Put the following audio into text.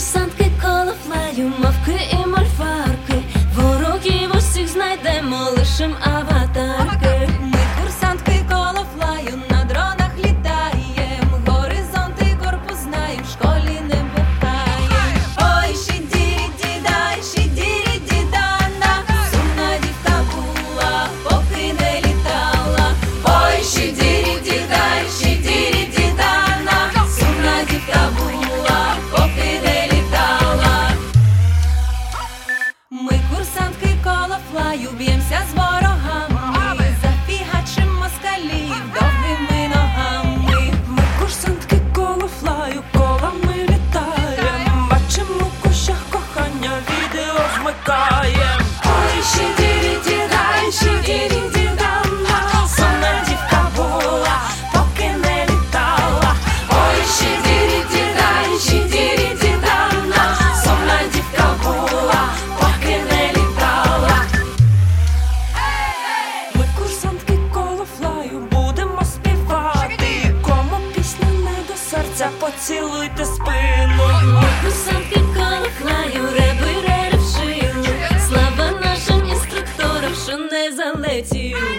курсантки, колофлею, мавки і мальфарки, ворогів усіх знайдемо лишим ават. краю б'ємося з ворогами, зафігачим москалів довгими ногами. Ми коло флаю, колами літаєм. Бачимо кущах кохання, відео змикає. серця, поцілуйте спину. Сам під колохнаю. Слава нашим інструкторам, що не залетів.